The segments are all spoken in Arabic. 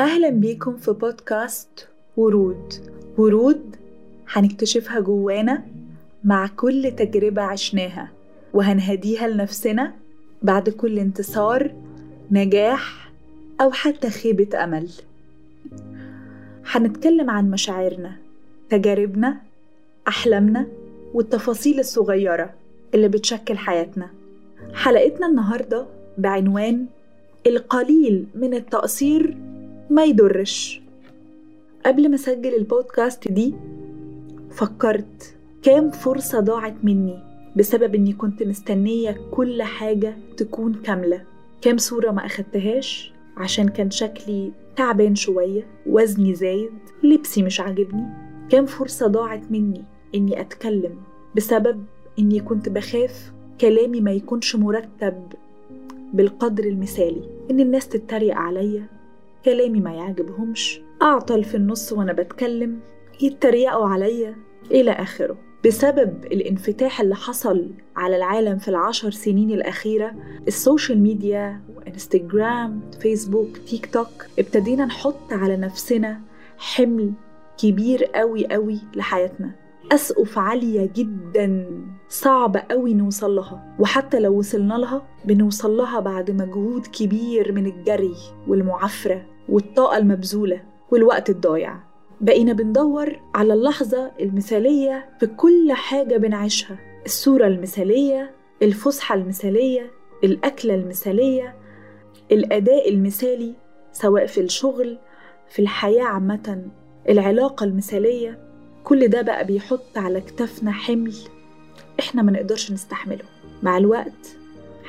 أهلا بيكم في بودكاست ورود. ورود هنكتشفها جوانا مع كل تجربة عشناها وهنهديها لنفسنا بعد كل انتصار نجاح أو حتى خيبة أمل. هنتكلم عن مشاعرنا تجاربنا أحلامنا والتفاصيل الصغيرة اللي بتشكل حياتنا. حلقتنا النهاردة بعنوان القليل من التقصير ما يضرش. قبل ما أسجل البودكاست دي فكرت كام فرصة ضاعت مني بسبب إني كنت مستنية كل حاجة تكون كاملة. كام صورة ما أخدتهاش عشان كان شكلي تعبان شوية وزني زايد لبسي مش عاجبني. كام فرصة ضاعت مني إني أتكلم بسبب إني كنت بخاف كلامي ما يكونش مرتب بالقدر المثالي. إن الناس تتريق عليا كلامي ما يعجبهمش. أعطل في النص وأنا بتكلم. يتريقوا عليا إلى آخره. بسبب الانفتاح اللي حصل على العالم في العشر سنين الأخيرة ال social media و Instagram Facebook TikTok ابتدينا نحط على نفسنا حمل كبير قوي قوي لحياتنا. أسقف عالية جدا. صعب قوي نوصل لها. وحتى لو وصلنا لها بنوصل لها بعد مجهود كبير من الجري والمعافرة. والطاقة المبذولة والوقت الضايع. بقينا بندور على اللحظة المثالية في كل حاجة بنعيشها. الصورة المثالية الفسحة المثالية الأكلة المثالية الأداء المثالي سواء في الشغل في الحياة عامة العلاقة المثالية. كل ده بقى بيحط على كتافنا حمل إحنا ما نقدرش نستحمله. مع الوقت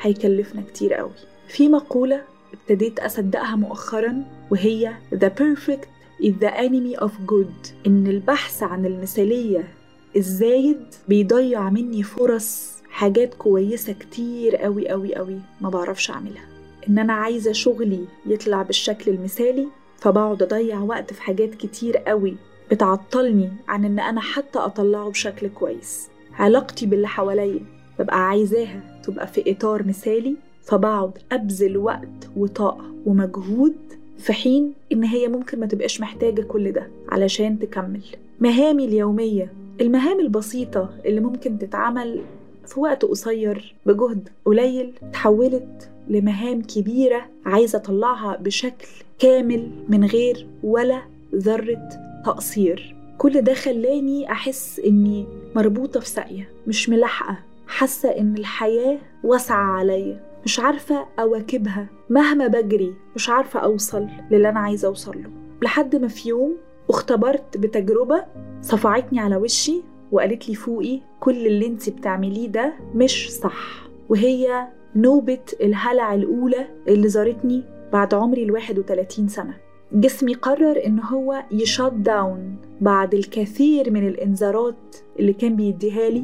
هيكلفنا كتير قوي. في مقولة ابتديت أصدقها مؤخرا وهي The perfect is the enemy of good. إن البحث عن المثالية الزايد بيضيع مني فرص حاجات كويسة كتير قوي قوي قوي ما بعرفش أعملها. إن أنا عايزة شغلي يطلع بالشكل المثالي فبقعد أضيع وقت في حاجات كتير قوي بتعطلني عن إن أنا حتى أطلعه بشكل كويس. علاقتي باللي حواليا ببقى عايزاها تبقى في إطار مثالي فبقعد أبذل وقت وطاقة ومجهود في حين إن هي ممكن ما تبقاش محتاجة كل ده علشان تكمل. مهامي اليومية المهام البسيطة اللي ممكن تتعمل في وقت قصير بجهد قليل تحولت لمهام كبيرة عايزة أطلعها بشكل كامل من غير ولا ذرة تقصير. كل ده خلاني أحس إني مربوطة في ساقية مش ملاحقة حاسة إن الحياة واسعة عليا. مش عارفة أواكبها. مهما بجري مش عارفة أوصل للي أنا عايزة أوصل له. لحد ما في يوم اختبرت بتجربة صفعتني على وشي وقالت لي فوقي كل اللي انت بتعمليه ده مش صح. وهي نوبة الهلع الأولى اللي زارتني بعد عمري ال 31 سنة. جسمي قرر إن هو يشات داون بعد الكثير من الإنذارات اللي كان بيديها لي.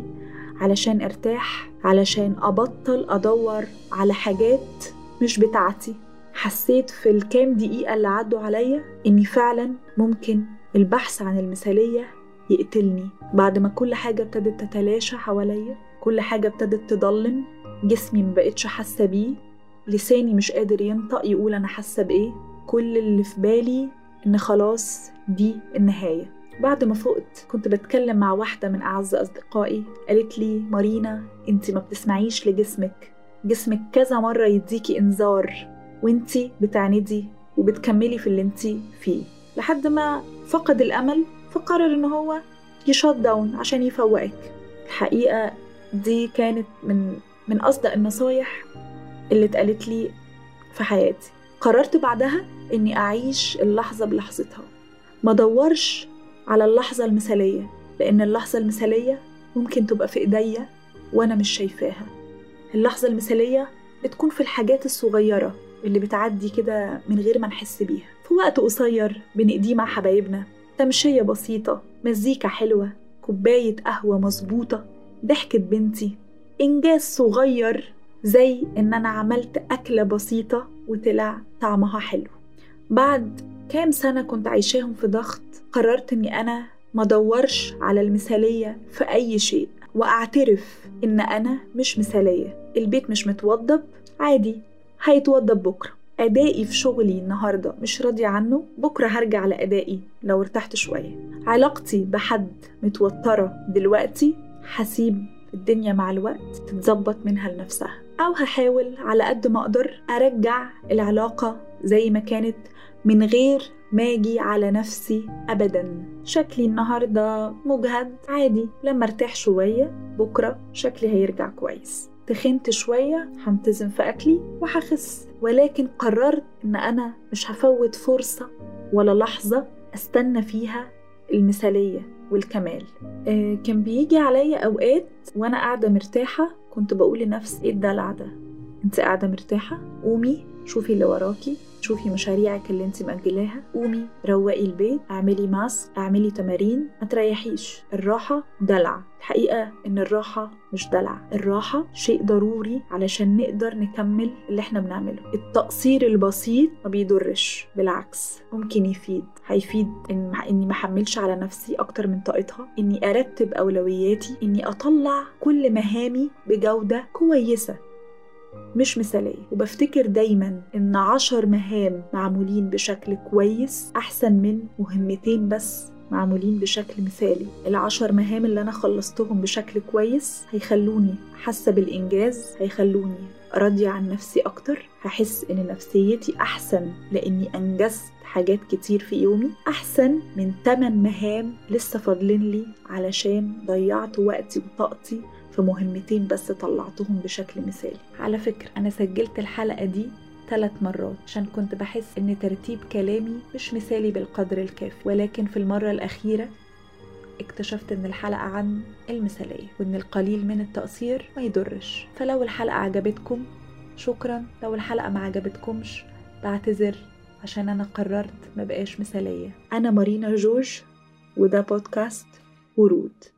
علشان ارتاح علشان أبطل أدور على حاجات مش بتاعتي. حسيت في الكام دقيقة اللي عدوا عليا إني فعلا ممكن البحث عن المثالية يقتلني. بعد ما كل حاجة ابتدت تتلاشى حواليا كل حاجة ابتدت تضلم جسمي مبقتش حاسة بيه لساني مش قادر ينطق يقول أنا حاسة بإيه. كل اللي في بالي إن خلاص دي النهاية. بعد ما فقت كنت بتكلم مع واحدة من أعز أصدقائي. قالت لي مارينا أنت ما بتسمعيش لجسمك. جسمك كذا مرة يديكي إنذار وأنت بتعندي وبتكملي في اللي أنت فيه. لحد ما فقد الأمل فقرر إن هو يشات داون عشان يفوقك. الحقيقة دي كانت من من أصدق النصايح اللي اتقالت لي في حياتي. قررت بعدها إني أعيش اللحظة بلحظتها. ما دورش على اللحظة المثالية لأن اللحظة المثالية ممكن تبقى في إيديا وأنا مش شايفاها. اللحظة المثالية بتكون في الحاجات الصغيرة اللي بتعدي كده من غير ما نحس بيها. في وقت قصير بنقضيه مع حبايبنا. تمشية بسيطة مزيكا حلوة كوباية قهوة مظبوطة ضحكة بنتي. إنجاز صغير زي إن أنا عملت أكلة بسيطة وطلع طعمها حلو. بعد كام سنة كنت عايشاهم في ضغط قررت إني أنا ما دورش على المثالية في أي شيء وأعترف إن أنا مش مثالية. البيت مش متوضب؟ عادي هيتوضب بكرة. أدائي في شغلي النهاردة مش راضية عنه؟ بكرة هرجع لأدائي لو ارتحت شوية. علاقتي بحد متوترة دلوقتي؟ هسيب الدنيا مع الوقت تتظبط منها لنفسها. أو هحاول على قد ما أقدر أرجع العلاقة زي ما كانت من غير ما أجي على نفسي ابدا. شكلي النهارده مجهد. عادي لما أرتاح شوية بكرة شكلي هيرجع كويس. تخنت شوية هنتظم في أكلي وهخس. ولكن قررت إن أنا مش هفوت فرصة ولا لحظة أستنى فيها المثالية والكمال. آه كان بيجي عليا أوقات وأنا قاعدة مرتاحة كنت بقول لنفسي إيه الدلع ده أنت قاعدة مرتاحة؟ قومي. شوفي اللي وراكي شوفي مشاريعك اللي انت مأجلاها قومي روقي البيت اعملي ماسك اعملي تمارين ما تريحيش. الراحة دلع. الحقيقة إن الراحة مش دلع. الراحة شيء ضروري علشان نقدر نكمل اللي إحنا بنعمله. التقصير البسيط ما بيضرش بالعكس ممكن يفيد. هيفيد إن إني ما احملش على نفسي أكتر من طاقتها إني أرتب أولوياتي إني أطلع كل مهامي بجودة كويسة. مش مثالية. وبفتكر دايما إن عشر مهام معمولين بشكل كويس أحسن من مهمتين بس معمولين بشكل مثالي. العشر مهام اللي أنا خلصتهم بشكل كويس هيخلوني حاسة بالإنجاز هيخلوني راضية عن نفسي أكتر هحس إن نفسيتي أحسن لأني أنجزت حاجات كتير في يومي. أحسن من 8 مهام لسه فاضلين لي علشان ضيعت وقتي وطاقتي في مهمتين بس طلعتهم بشكل مثالي. على فكرة أنا سجلت الحلقة دي ثلاث مرات عشان كنت بحس إن ترتيب كلامي مش مثالي بالقدر الكافي. ولكن في المرة الأخيرة اكتشفت إن الحلقة عن المثالية وإن القليل من التقصير ما يضرش. فلو الحلقة عجبتكم شكرا. لو الحلقة ما عجبتكمش بعتذر عشان أنا قررت ما بقاش مثالية. أنا مارينا جورج وده بودكاست ورود.